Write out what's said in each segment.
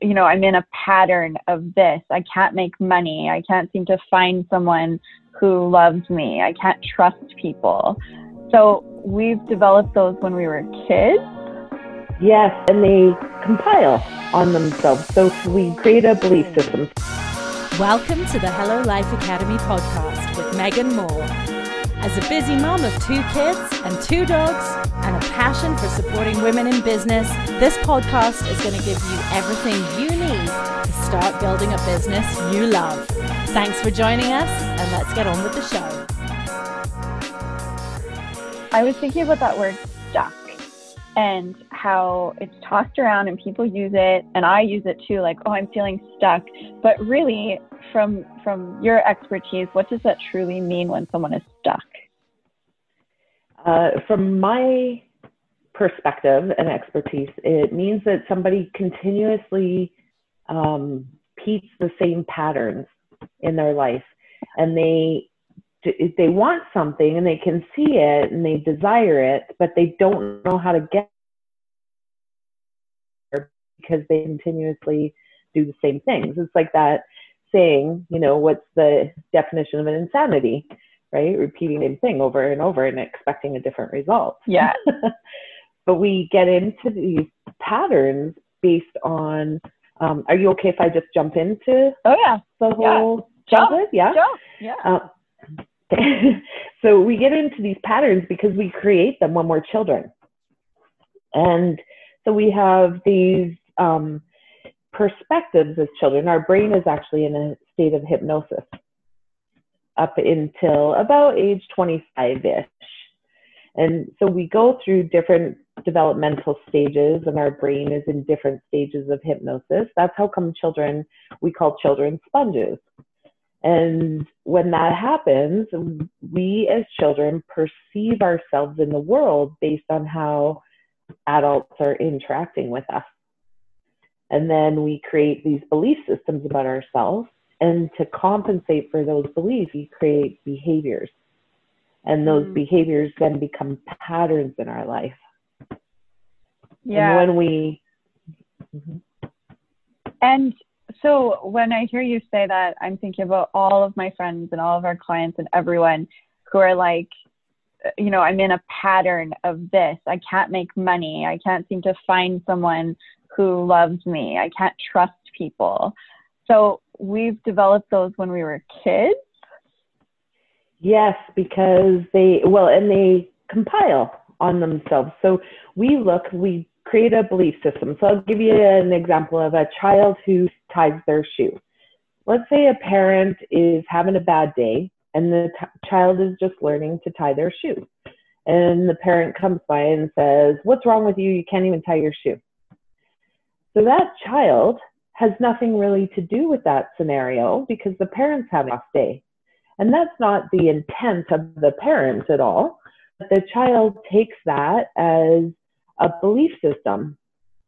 you know, I'm in a pattern of this. I can't make money. I can't seem to find someone who loves me. I can't trust people. So we've developed those when we were kids. Yes, and they compile on themselves. So we create a belief system. Welcome to the Hello Life Academy podcast with Megan Moore. As a busy mom of two kids and two dogs and a passion for supporting women in business, this podcast is going to give you everything you need to start building a business you love. Thanks for joining us, and let's get on with the show. I was thinking about that word stuck and how it's tossed around and people use it and I use it too like oh I'm feeling stuck but really from from your expertise what does that truly mean when someone is stuck uh, from my perspective and expertise it means that somebody continuously um, repeats the same patterns in their life and they they want something and they can see it and they desire it, but they don't know how to get there because they continuously do the same things. It's like that saying, you know, what's the definition of an insanity, right? Repeating the same thing over and over and expecting a different result. Yeah. but we get into these patterns based on. Um, are you okay if I just jump into? Oh yeah. The whole yeah. Jump. Yeah. Jump. Yeah. Uh, so we get into these patterns because we create them when we're children. And so we have these um, perspectives as children. Our brain is actually in a state of hypnosis up until about age 25 ish. And so we go through different developmental stages, and our brain is in different stages of hypnosis. That's how come children, we call children sponges. And when that happens, we as children perceive ourselves in the world based on how adults are interacting with us. And then we create these belief systems about ourselves. And to compensate for those beliefs, we create behaviors. And those mm. behaviors then become patterns in our life. Yeah. And when we. Mm-hmm. And so when I hear you say that, I'm thinking about all of my friends and all of our clients and everyone who are like, you know, I'm in a pattern of this. I can't make money. I can't seem to find someone who loves me. I can't trust people. So we've developed those when we were kids. Yes, because they, well, and they compile on themselves. So we look, we create a belief system. So I'll give you an example of a child who ties their shoe. Let's say a parent is having a bad day and the t- child is just learning to tie their shoe. And the parent comes by and says, What's wrong with you? You can't even tie your shoe. So that child has nothing really to do with that scenario because the parent's have a off day. And that's not the intent of the parent at all. But the child takes that as a belief system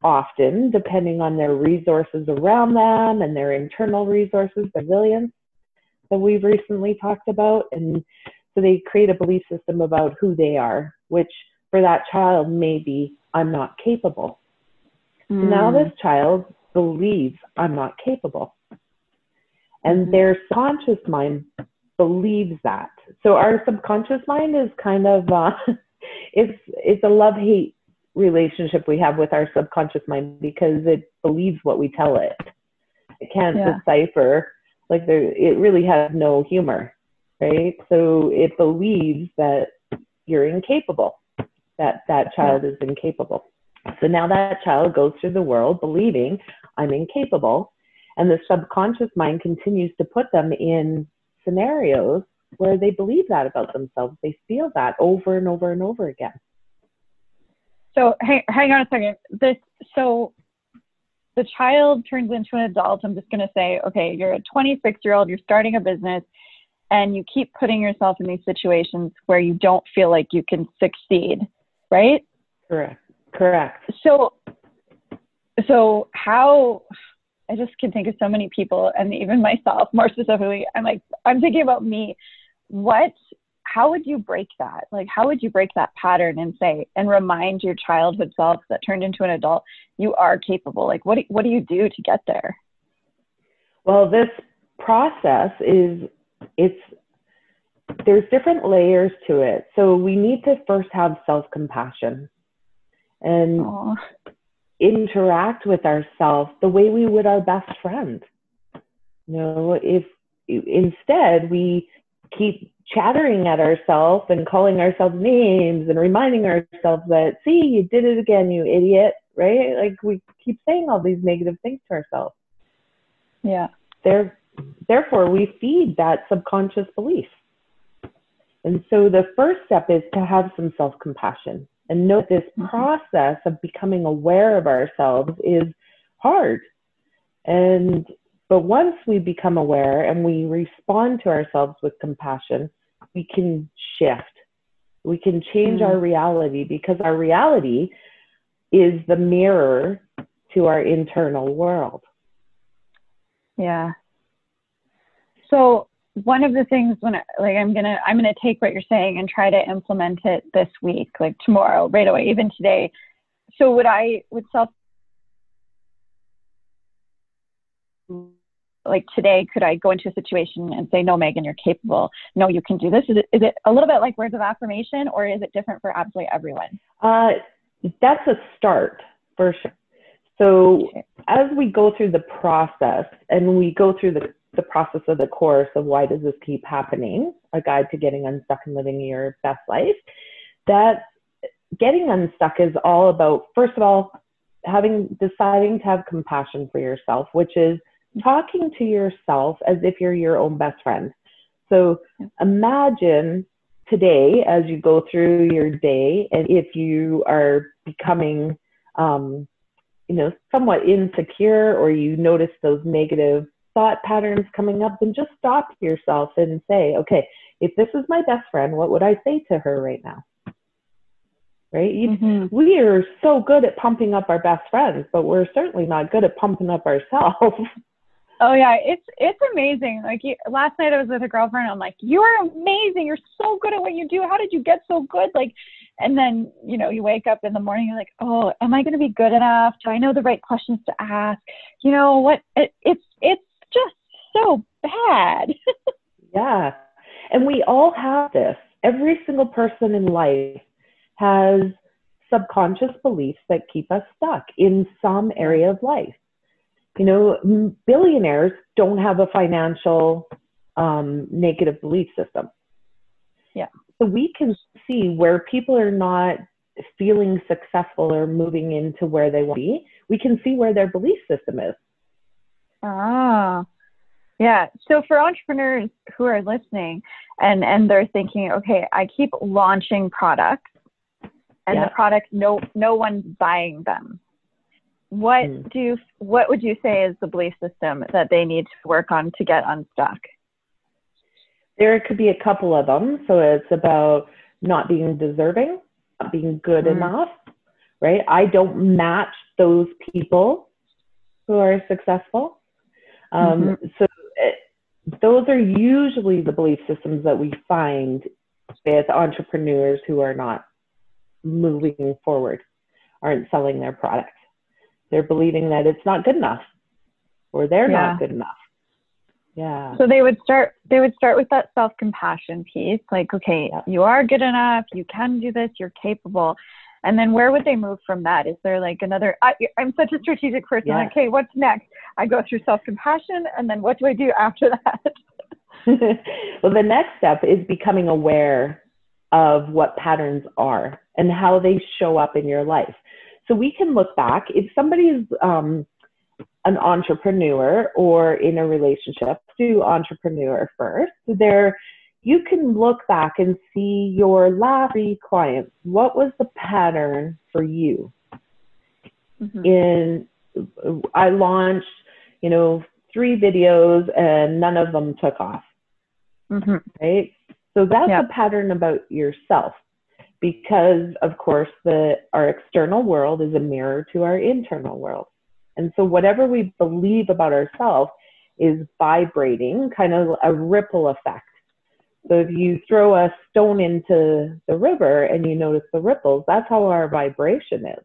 often depending on their resources around them and their internal resources, the resilience that we've recently talked about. And so they create a belief system about who they are, which for that child may be, I'm not capable. Mm. Now this child believes I'm not capable. And mm-hmm. their conscious mind believes that. So our subconscious mind is kind of uh, it's it's a love hate relationship we have with our subconscious mind because it believes what we tell it. It can't yeah. decipher, like there, it really has no humor, right? So it believes that you're incapable, that that child yeah. is incapable. So now that child goes through the world believing I'm incapable, and the subconscious mind continues to put them in scenarios where they believe that about themselves. They feel that over and over and over again. So hang, hang on a second. This so the child turns into an adult. I'm just going to say, okay, you're a 26 year old, you're starting a business, and you keep putting yourself in these situations where you don't feel like you can succeed, right? Correct. Correct. So, so how? I just can think of so many people, and even myself, more specifically. I'm like, I'm thinking about me. What? how would you break that? Like, how would you break that pattern and say, and remind your childhood self that turned into an adult, you are capable? Like, what do, what do you do to get there? Well, this process is, it's, there's different layers to it. So we need to first have self compassion and Aww. Interact with ourselves the way we would our best friend. You know, if instead we keep chattering at ourselves and calling ourselves names and reminding ourselves that, see, you did it again, you idiot, right? Like we keep saying all these negative things to ourselves. Yeah. There, therefore, we feed that subconscious belief. And so the first step is to have some self compassion and note this mm-hmm. process of becoming aware of ourselves is hard. And but once we become aware and we respond to ourselves with compassion, we can shift. We can change mm. our reality because our reality is the mirror to our internal world. Yeah. So one of the things when I, like I'm gonna I'm gonna take what you're saying and try to implement it this week, like tomorrow, right away, even today. So would I would self like today could i go into a situation and say no megan you're capable. No you can do this. Is it, is it a little bit like words of affirmation or is it different for absolutely everyone? Uh, that's a start for sure. So as we go through the process and we go through the, the process of the course of why does this keep happening a guide to getting unstuck and living your best life that getting unstuck is all about first of all having deciding to have compassion for yourself which is talking to yourself as if you're your own best friend. So imagine today as you go through your day and if you are becoming um, you know somewhat insecure or you notice those negative thought patterns coming up then just stop yourself and say okay if this is my best friend what would i say to her right now right mm-hmm. we are so good at pumping up our best friends but we're certainly not good at pumping up ourselves Oh yeah, it's it's amazing. Like you, last night I was with a girlfriend. I'm like, you are amazing. You're so good at what you do. How did you get so good? Like, and then you know you wake up in the morning. You're like, oh, am I going to be good enough? Do I know the right questions to ask? You know what? It, it's it's just so bad. yeah, and we all have this. Every single person in life has subconscious beliefs that keep us stuck in some area of life you know, billionaires don't have a financial um, negative belief system. Yeah. So we can see where people are not feeling successful or moving into where they want to be. We can see where their belief system is. Ah. Yeah. So for entrepreneurs who are listening and and they're thinking, okay, I keep launching products and yeah. the product, no no one's buying them what mm. do you, what would you say is the belief system that they need to work on to get unstuck? There could be a couple of them. So it's about not being deserving, not being good mm. enough, right? I don't match those people who are successful. Um, mm-hmm. So it, those are usually the belief systems that we find with entrepreneurs who are not moving forward, aren't selling their product. they're believing that it's not good enough or they're yeah. not good enough yeah so they would start they would start with that self-compassion piece like okay yeah. you are good enough you can do this you're capable and then where would they move from that is there like another I, am such a strategic person yeah. okay what's next i go through self-compassion and then what do i do after that well the next step is becoming aware of what patterns are and how they show up in your life so we can look back if somebody is um, an entrepreneur or in a relationship, do entrepreneur first. There, you can look back and see your last three clients. What was the pattern for you? Mm-hmm. In I launched, you know, three videos and none of them took off. Mm-hmm. Right. So that's a pattern about yourself because of course the our external world is a mirror to our internal world and so whatever we believe about ourselves is vibrating kind of a ripple effect So if you throw a stone into the river and you notice the ripples, that's how our vibration is.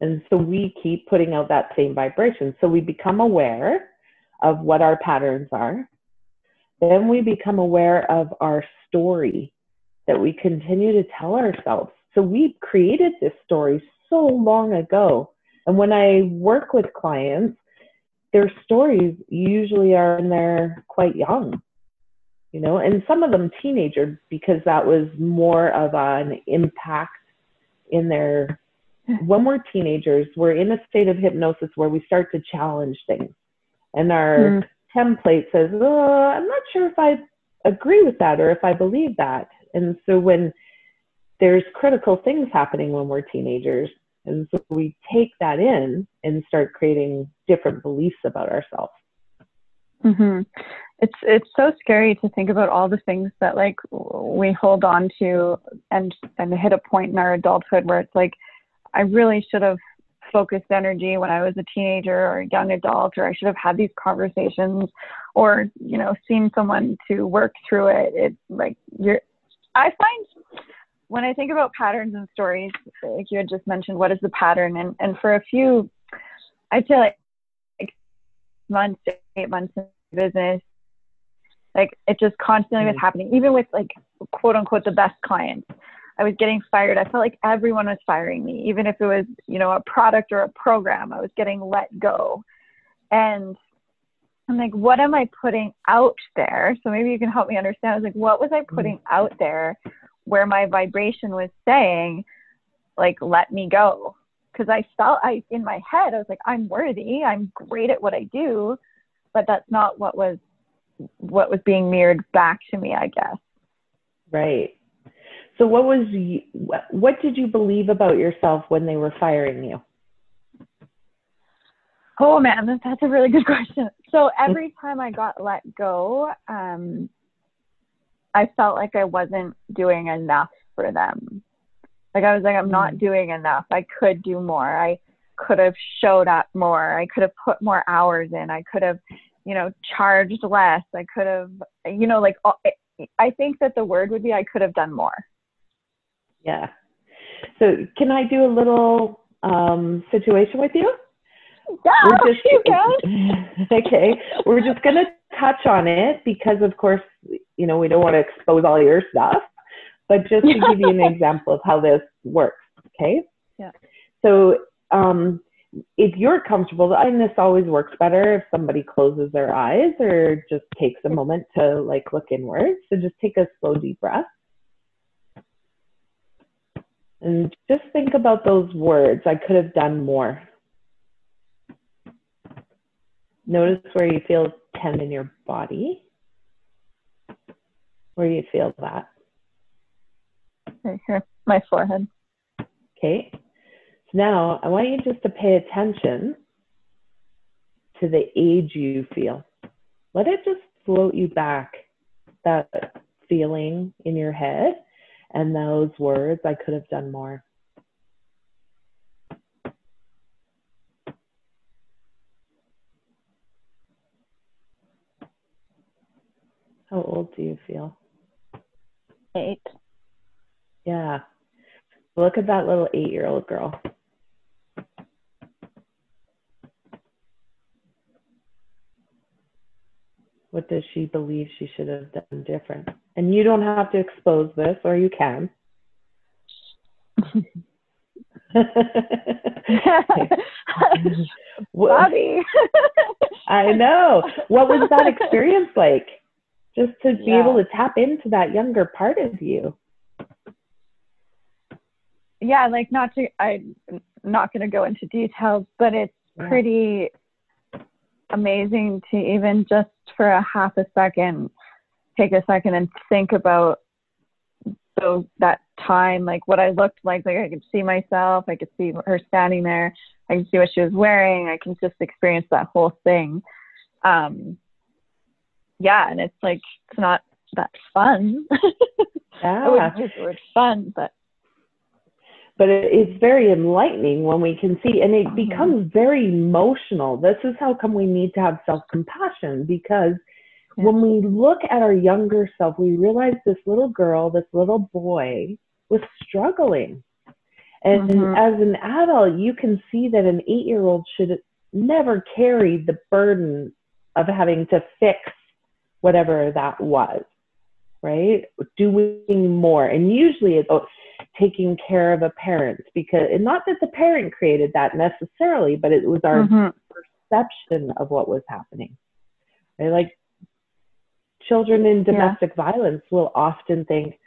And so we keep putting out that same vibration. So we become aware of what our patterns are. Then we become aware of our story that we continue to tell ourselves. So we created this story so long ago. And when I work with clients, their stories usually are when they're quite young, you know, and some of them teenager because that was more of an impact in their when we're teenagers, we're in a state of hypnosis where we start to challenge things. And our mm. template says, oh, I'm not sure if I agree with that or if I believe that. And so when there's critical things happening when we're teenagers, and so we take that in and start creating different beliefs about ourselves. Mm-hmm. It's it's so scary to think about all the things that like we hold on to and and hit a point in our adulthood where it's like I really should have focused energy when I was a teenager or a young adult, or I should have had these conversations, or you know, seen someone to work through it. It's like you're. I find when I think about patterns and stories, like you had just mentioned, what is the pattern? And and for a few, I'd say like, like months, eight months in business, like it just constantly was mm. happening, even with like quote unquote the best clients. I was getting fired. I felt like everyone was firing me, even if it was, you know, a product or a program. I was getting let go. And I'm like, what am I putting out there? So maybe you can help me understand. I was like, what was I putting mm. out there where my vibration was saying, like, let me go? Because I felt I in my head, I was like, I'm worthy, I'm great at what I do, but that's not what was what was being mirrored back to me, I guess. Right. So what was you, what did you believe about yourself when they were firing you? Oh man, that's a really good question. So every time I got let go, um, I felt like I wasn't doing enough for them. Like I was like, I'm not mm. doing enough. I could do more. I could have showed up more. I could have put more hours in. I could have, you know, charged less. I could have, you know, like I think that the word would be I could have done more. Yeah. So can I do a little um, situation with you? Yeah, we're just, you okay. We're just going to touch on it because, of course, you know, we don't want to expose all your stuff, but just to give you an example of how this works. Okay. Yeah. So, um, if you're comfortable, and this always works better if somebody closes their eyes or just takes a moment to like look inwards. So just take a slow, deep breath. And just think about those words. I could have done more. Notice where you feel 10 in your body. Where do you feel that? Right here, my forehead. Okay. So now I want you just to pay attention to the age you feel. Let it just float you back, that feeling in your head and those words, I could have done more. How old do you feel? Eight. Yeah. Look at that little eight year old girl. What does she believe she should have done different? And you don't have to expose this, or you can. Bobby. I know. What was that experience like? Just to be yeah. able to tap into that younger part of you. Yeah, like not to I'm not gonna go into details, but it's yeah. pretty amazing to even just for a half a second take a second and think about so that time like what i looked like like i could see myself i could see her standing there i can see what she was wearing i can just experience that whole thing. Um yeah and it's like it's not that fun. Yeah i wouldn't use the word fun but but it's very enlightening when we can see and it mm-hmm. becomes very emotional this is how come we need to have self-compassion because when we look at our younger self, we realize this little girl, this little boy was struggling. And mm-hmm. as an adult, you can see that an eight year old should never carry the burden of having to fix whatever that was, right? Doing more. And usually it's taking care of a parent because, and not that the parent created that necessarily, but it was our mm-hmm. perception of what was happening. Right? Like children in domestic yeah. violence will often think,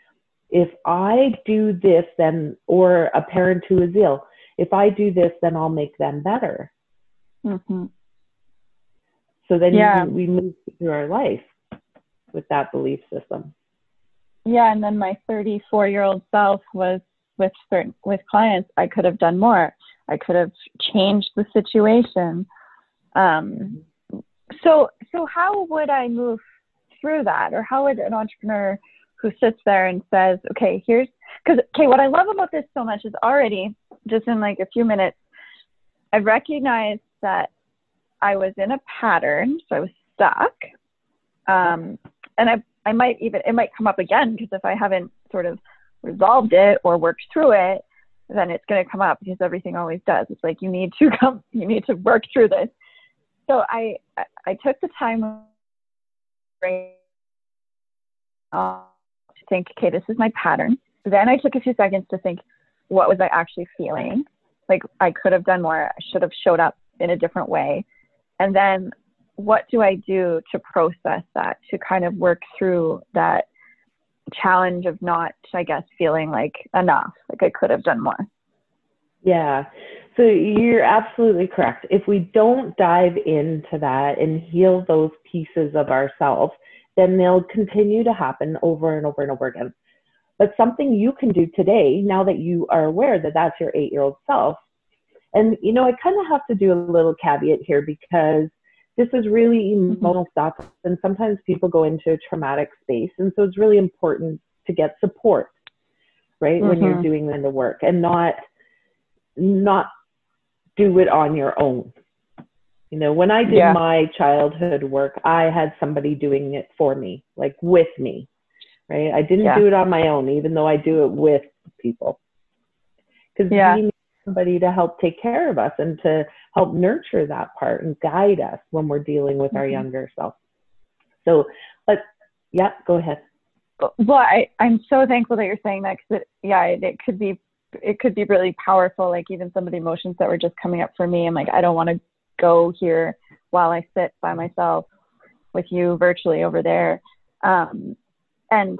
if I do this, then, or a parent who is ill, if I do this, then I'll make them better. Mm-hmm. So then yeah. we move through our life with that belief system. Yeah, and then my 34 year old self was with certain with clients. I could have done more. I could have changed the situation. Um, so so how would I move through that, or how would an entrepreneur who sits there and says, okay, here's because okay, what I love about this so much is already just in like a few minutes, I recognized that I was in a pattern, so I was stuck. Um, and I, I might even, it might come up again because if I haven't sort of resolved it or worked through it, then it's going to come up because everything always does. It's like you need to come, you need to work through this. So I, I, took the time to think, okay, this is my pattern. Then I took a few seconds to think, what was I actually feeling? Like I could have done more. I should have showed up in a different way. And then what do I do to process that, to kind of work through that challenge of not, I guess, feeling like enough, like I could have done more? Yeah. So you're absolutely correct. If we don't dive into that and heal those pieces of ourselves, then they'll continue to happen over and over and over again. But something you can do today, now that you are aware that that's your eight year old self, and, you know, I kind of have to do a little caveat here because this is really mm-hmm. emotional stuff. And sometimes people go into a traumatic space. And so it's really important to get support, right? Mm-hmm. When you're mm-hmm. doing the work and not, not do it on your own. You know, when I did yeah. my childhood work, I had somebody doing it for me, like with me, right? I didn't yeah. do it on my own, even though I do it with people. Because yeah. we somebody to help take care of us and to help nurture that part and guide us when we're dealing with mm-hmm. our younger self. So, but yeah, go ahead. Well, I, I'm so thankful that you're saying that because yeah, it, it could be it could be really powerful. Like even some of the emotions that were just coming up for me, I'm like, I don't want to go here while I sit by myself with you virtually over there. Um, and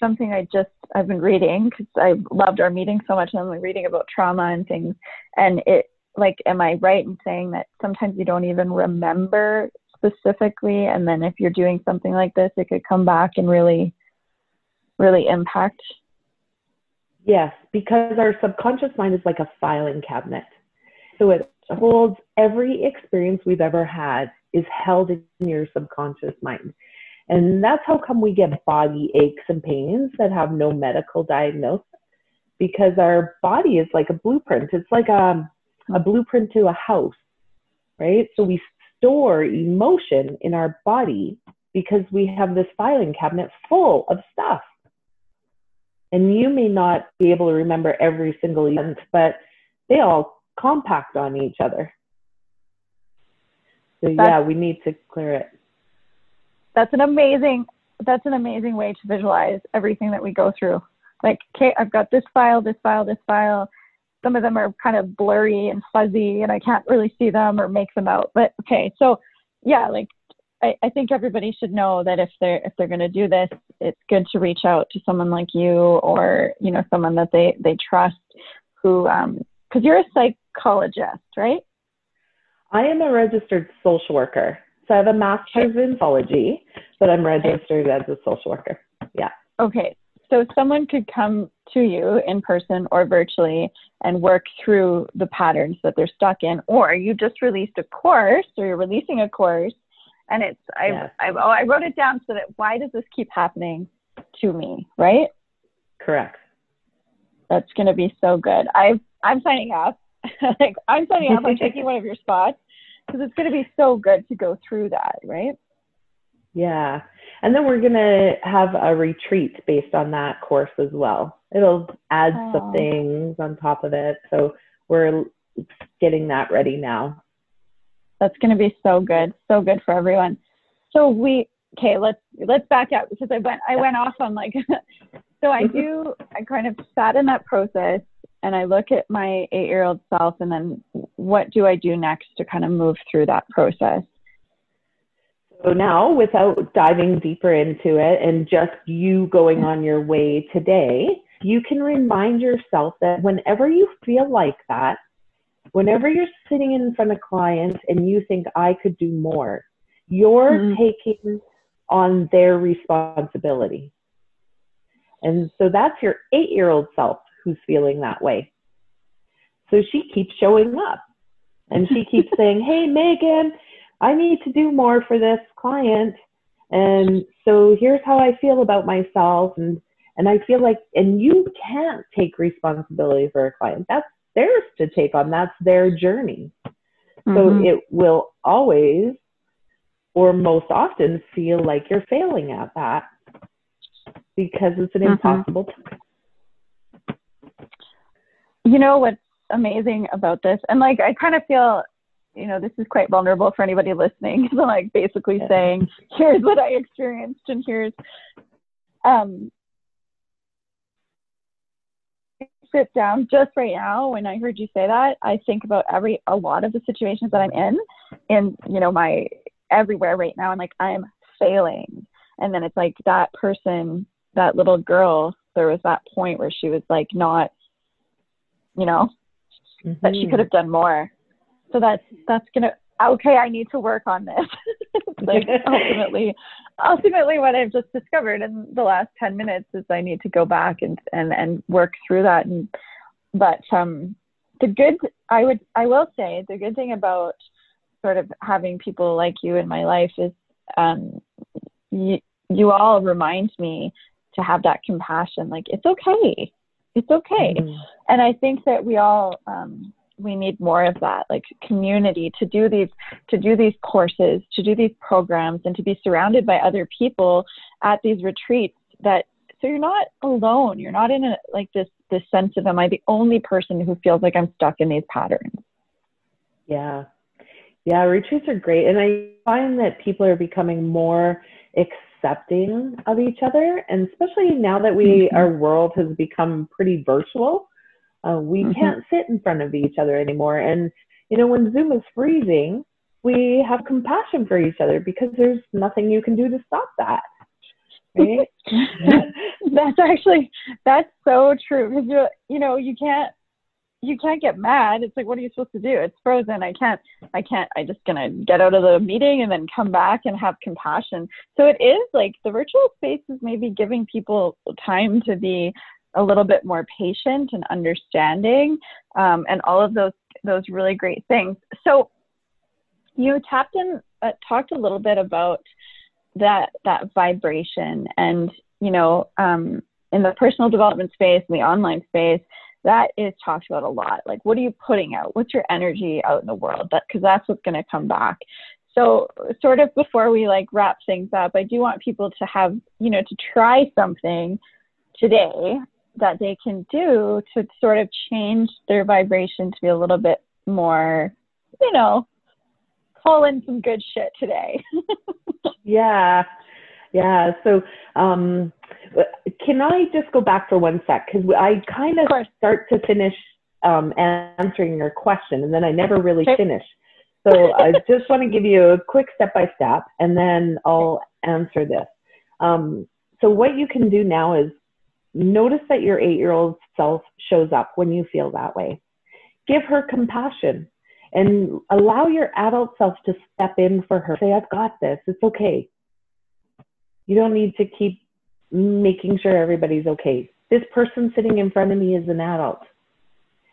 something I just I've been reading because I loved our meeting so much. And I'm reading about trauma and things, and it like, am I right in saying that sometimes you don't even remember specifically, and then if you're doing something like this, it could come back and really, really impact. Yes, because our subconscious mind is like a filing cabinet. So it holds every experience we've ever had is held in your subconscious mind. And that's how come we get body aches and pains that have no medical diagnosis because our body is like a blueprint. It's like um, a, a blueprint to a house, right? So we store emotion in our body because we have this filing cabinet full of stuff. And you may not be able to remember every single event, but they all compact on each other. So yeah, we need to clear it that's an amazing that's an amazing way to visualize everything that we go through. Like, okay, I've got this file, this file, this file. Some of them are kind of blurry and fuzzy, and I can't really see them or make them out. But okay, so yeah, like I, I think everybody should know that if they're if they're going to do this, it's good to reach out to someone like you or you know someone that they they trust who um because you're a psychologist, right? I am a registered social worker. So I have a master's in psychology, but I'm registered as a social worker. Yeah. Okay. So someone could come to you in person or virtually and work through the patterns that they're stuck in, or you just released a course or you're releasing a course and it's I yes. I, oh, I wrote it down so that why does this keep happening to me, right? Correct. That's going to be so good. I I'm signing up. like I'm signing up. I'm taking one of your spots because it's going to be so good to go through that, right? Yeah. And then we're going to have a retreat based on that course as well. It'll add oh. some things on top of it. So we're getting that ready now. That's going to be so good. So good for everyone. So we okay, let's let's back up because I went I went off on like so I do I kind of sat in that process and I look at my 8-year-old self and then what do I do next to kind of move through that process? So now, without diving deeper into it and just you going on your way today, you can remind yourself that whenever you feel like that, whenever you're sitting in front of clients and you think I could do more, you're mm-hmm. taking on their responsibility. And so that's your eight year old self who's feeling that way. So she keeps showing up and she keeps saying, Hey, Megan, I need to do more for this client. And so here's how I feel about myself. And, and I feel like, and you can't take responsibility for a client. That's theirs to take on. That's their journey. Mm-hmm. So it will always, or most often, feel like you're failing at that because it's an mm-hmm. impossible task. You know what's amazing about this? And like, I kind of feel you know, this is quite vulnerable for anybody listening. So like basically yeah. saying, here's what I experienced and here's um sit down just right now when I heard you say that, I think about every a lot of the situations that I'm in in, you know, my everywhere right now. I'm like, I'm failing. And then it's like that person, that little girl, there was that point where she was like not, you know, mm-hmm. that she could have done more. So that's that's gonna okay i need to work on this. Like ultimately ultimately what i've just discovered in the last 10 minutes is i need to go back and and and work through that. And but um the good i would i will say the good thing about sort of having people like you in my life is um you you all remind me to have that compassion. Like it's okay it's okay. Mm-hmm. and i think that we all um we need more of that like community to do these to do these courses to do these programs and to be surrounded by other people at these retreats that so you're not alone. You're not in a like this this sense of am i the only person who feels like i'm stuck in these patterns? Yeah. Yeah retreats are great. And i find that people are becoming more accepting of each other and especially now that we mm-hmm. our world has become pretty virtual uh, we mm-hmm. can't sit in front of each other anymore. And, you know, when Zoom is freezing, we have compassion for each other because there's nothing you can do to stop that. Right? that's actually, that's so true. Because, you, you know, you can't, you can't get mad. It's like, what are you supposed to do? It's frozen. I can't, I can't, I just gonna get out of the meeting and then come back and have compassion. So it is like the virtual space is maybe giving people time to be a little bit more patient and understanding um, and all of those those really great things so you tapped in uh, talked a little bit about that that vibration and you know um, in the personal development space in the online space that is talked about a lot like what are you putting out what's your energy out in the world that because that's what's going to come back so sort of before we like wrap things up i do want people to have you know to try something today that they can do to sort of change their vibration to be a little bit more, you know, pull in some good shit today. yeah. Yeah. So, um, can I just go back for one sec? Because I kind of start to finish um, answering your question, and then I never really okay. finish. So I just want to give you a quick step by step, and then I'll answer this. Um, so what you can do now is Notice that your eight year old self shows up when you feel that way. Give her compassion and allow your adult self to step in for her. Say, I've got this. It's okay. You don't need to keep making sure everybody's okay. This person sitting in front of me is an adult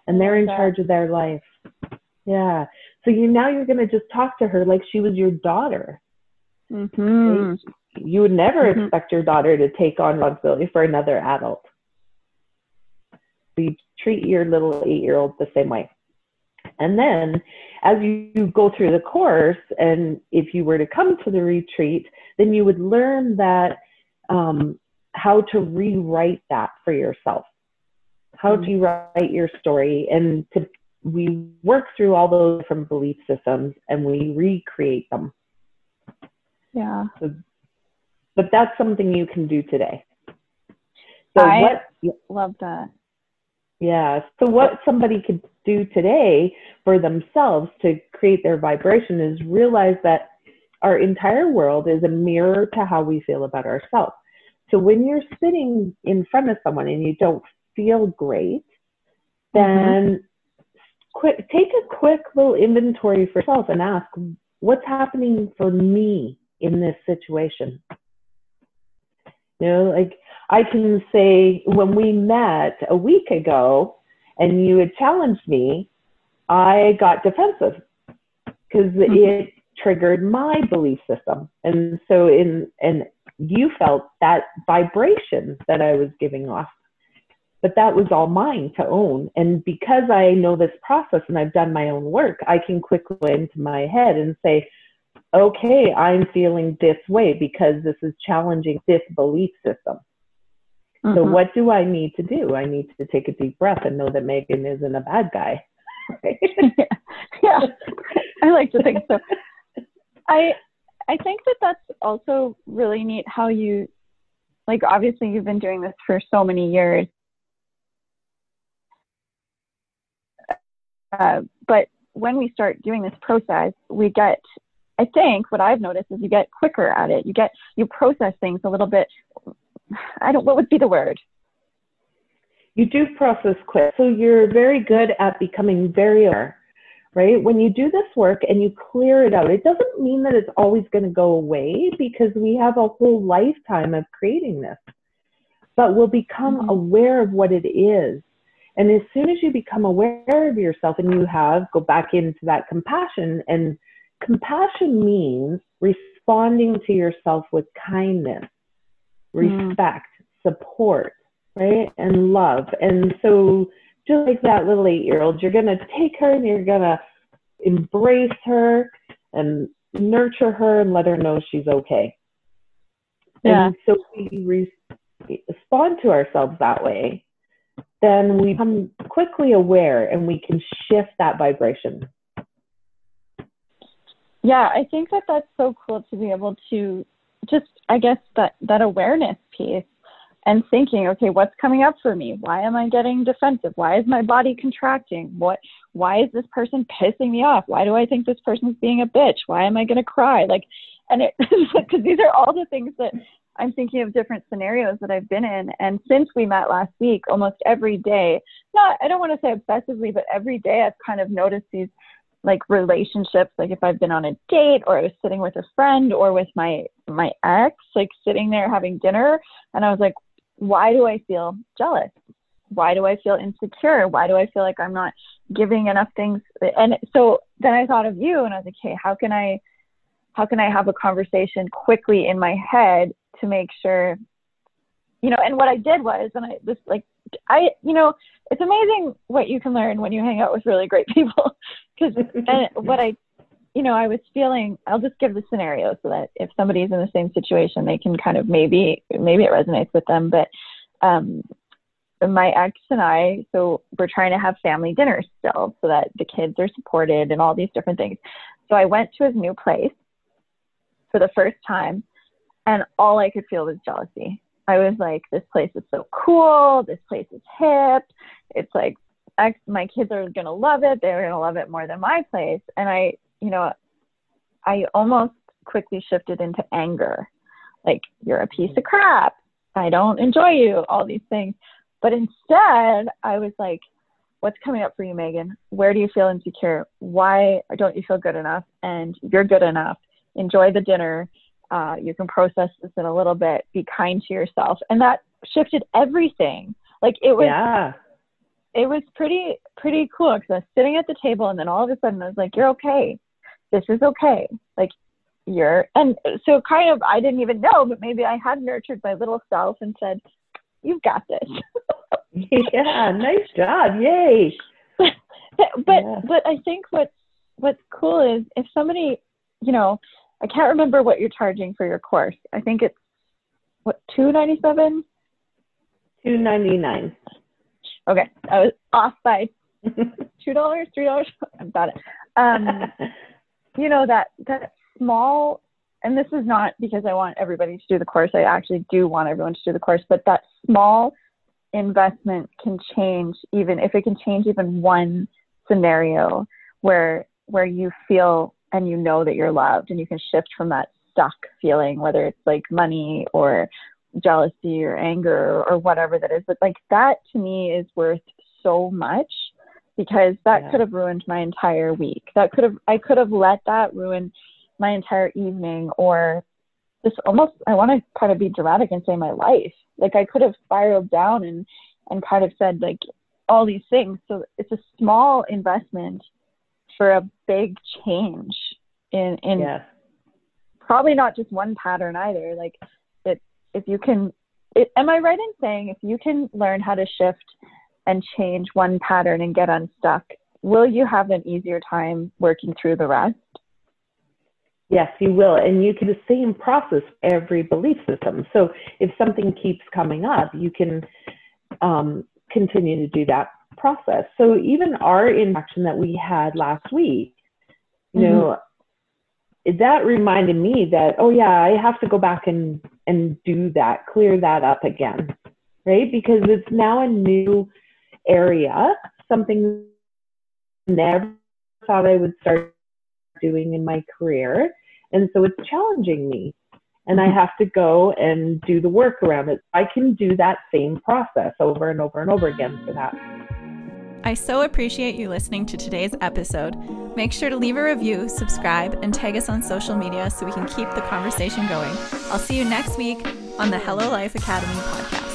and they're in charge of their life. Yeah. So you now you're going to just talk to her like she was your daughter. Mm-hmm. You would never mm-hmm. expect your daughter to take on responsibility for another adult. You treat your little eight year old the same way. And then as you go through the course, and if you were to come to the retreat, then you would learn that um, how to rewrite that for yourself, how mm-hmm. to write your story, and to we work through all those different belief systems and we recreate them. Yeah. So, but that's something you can do today. So I what, love that. Yeah. So what somebody could do today for themselves to create their vibration is realize that our entire world is a mirror to how we feel about ourselves. So when you're sitting in front of someone and you don't feel great, then mm-hmm. quick take a quick little inventory for yourself and ask, what's happening for me in this situation? You know, like I can say when we met a week ago and you had challenged me, I got defensive because mm-hmm. it triggered my belief system. And so in and you felt that vibration that I was giving off. But that was all mine to own. And because I know this process and I've done my own work, I can quickly into my head and say, okay, I'm feeling this way because this is challenging this belief system. Mm-hmm. So what do I need to do? I need to take a deep breath and know that Megan isn't a bad guy. yeah. yeah, I like to think so. I I think that that's also really neat how you like obviously you've been doing this for so many years. Uh, but when we start doing this process, we get I think what I've noticed is you get quicker at it. You get you process things a little bit. I don't. What would be the word? You do process quick, so you're very good at becoming very aware. Right? When you do this work and you clear it out, it doesn't mean that it's always going to go away because we have a whole lifetime of creating this. But we'll become mm-hmm. aware of what it is. And as soon as you become aware of yourself and you have, go back into that compassion and compassion means responding to yourself with kindness, hmm. respect, mm. support, right? And love. And so, just like that little eight year old, you're going to take her and you're going to embrace her and nurture her and let her know she's okay. Yeah. And so we re- respond to ourselves that way, then we become quickly aware and we can shift that vibration yeah i think that that's so cool to be able to just i guess that that awareness piece and thinking okay what's coming up for me? Why am i getting defensive? Why is my body contracting? What why is this person pissing me off? Why do i think this person's being a bitch? Why am i going to cry? Like and it because these are all the things that i'm thinking of different scenarios that i've been in. And since we met last week almost every day not i don't want to say obsessively but every day i've kind of noticed these like relationships like if i've been on a date or i was sitting with a friend or with my my ex like sitting there having dinner and i was like why do i feel jealous? Why do i feel insecure? Why do i feel like i'm not giving enough things? And so then i thought of you and i was like hey how can i how can i have a conversation quickly in my head to make sure you know and what i did was and i this like i you know it's amazing what you can learn when you hang out with really great people because and what i you know i was feeling i'll just give the scenario so that if somebody's in the same situation they can kind of maybe maybe it resonates with them but um my ex and i so we're trying to have family dinners still so that the kids are supported and all these different things so i went to his new place for the first time and all i could feel was jealousy I was like, this place is so cool. This place is hip. It's like, my kids are going to love it. They're going to love it more than my place. And I, you know, I almost quickly shifted into anger. Like, you're a piece of crap. I don't enjoy you, all these things. But instead, I was like, what's coming up for you, Megan? Where do you feel insecure? Why don't you feel good enough? And you're good enough. Enjoy the dinner uh, you can process this in a little bit be kind to yourself and that shifted everything like it was yeah it was pretty pretty cool because I was sitting at the table and then all of a sudden I was like, "You're okay. This is okay. Like you're." And so kind of I didn't even know, but maybe I had nurtured my little self and said, "You've got this." yeah, nice job. Yay. but yeah. but I think what's what's cool is if somebody, you know, I can't remember what you're charging for your course. I think it's what 297 299 Okay, I was off by two dollars, three dollars. I've got it. Um, you know that that small, and this is not because I want everybody to do the course. I actually do want everyone to do the course, but that small investment can change even if it can change even one scenario where where you feel and you know that you're loved and you can shift from that stuck feeling whether it's like money or jealousy or anger or whatever that is but like that to me is worth so much because that yeah. could have ruined my entire week that could have i could have let that ruin my entire evening or just almost i want to kind of be dramatic and say my life like i could have spiraled down and and kind of said like all these things so it's a small investment for a big change in in yeah. probably not just one pattern either like if you can it, am i right in saying if you can learn how to shift and change one pattern and get unstuck will you have an easier time working through the rest Yes, you will. And you can the same process every belief system. So if something keeps coming up, you can um, continue to do that process. So even our interaction that we had last week, you mm-hmm. know, that reminded me that, oh yeah, I have to go back and, and do that, clear that up again, right? Because it's now a new area, something never thought I would start doing in my career. And so it's challenging me. And I have to go and do the work around it. I can do that same process over and over and over again for that. I so appreciate you listening to today's episode. Make sure to leave a review, subscribe, and tag us on social media so we can keep the conversation going. I'll see you next week on the Hello Life Academy podcast.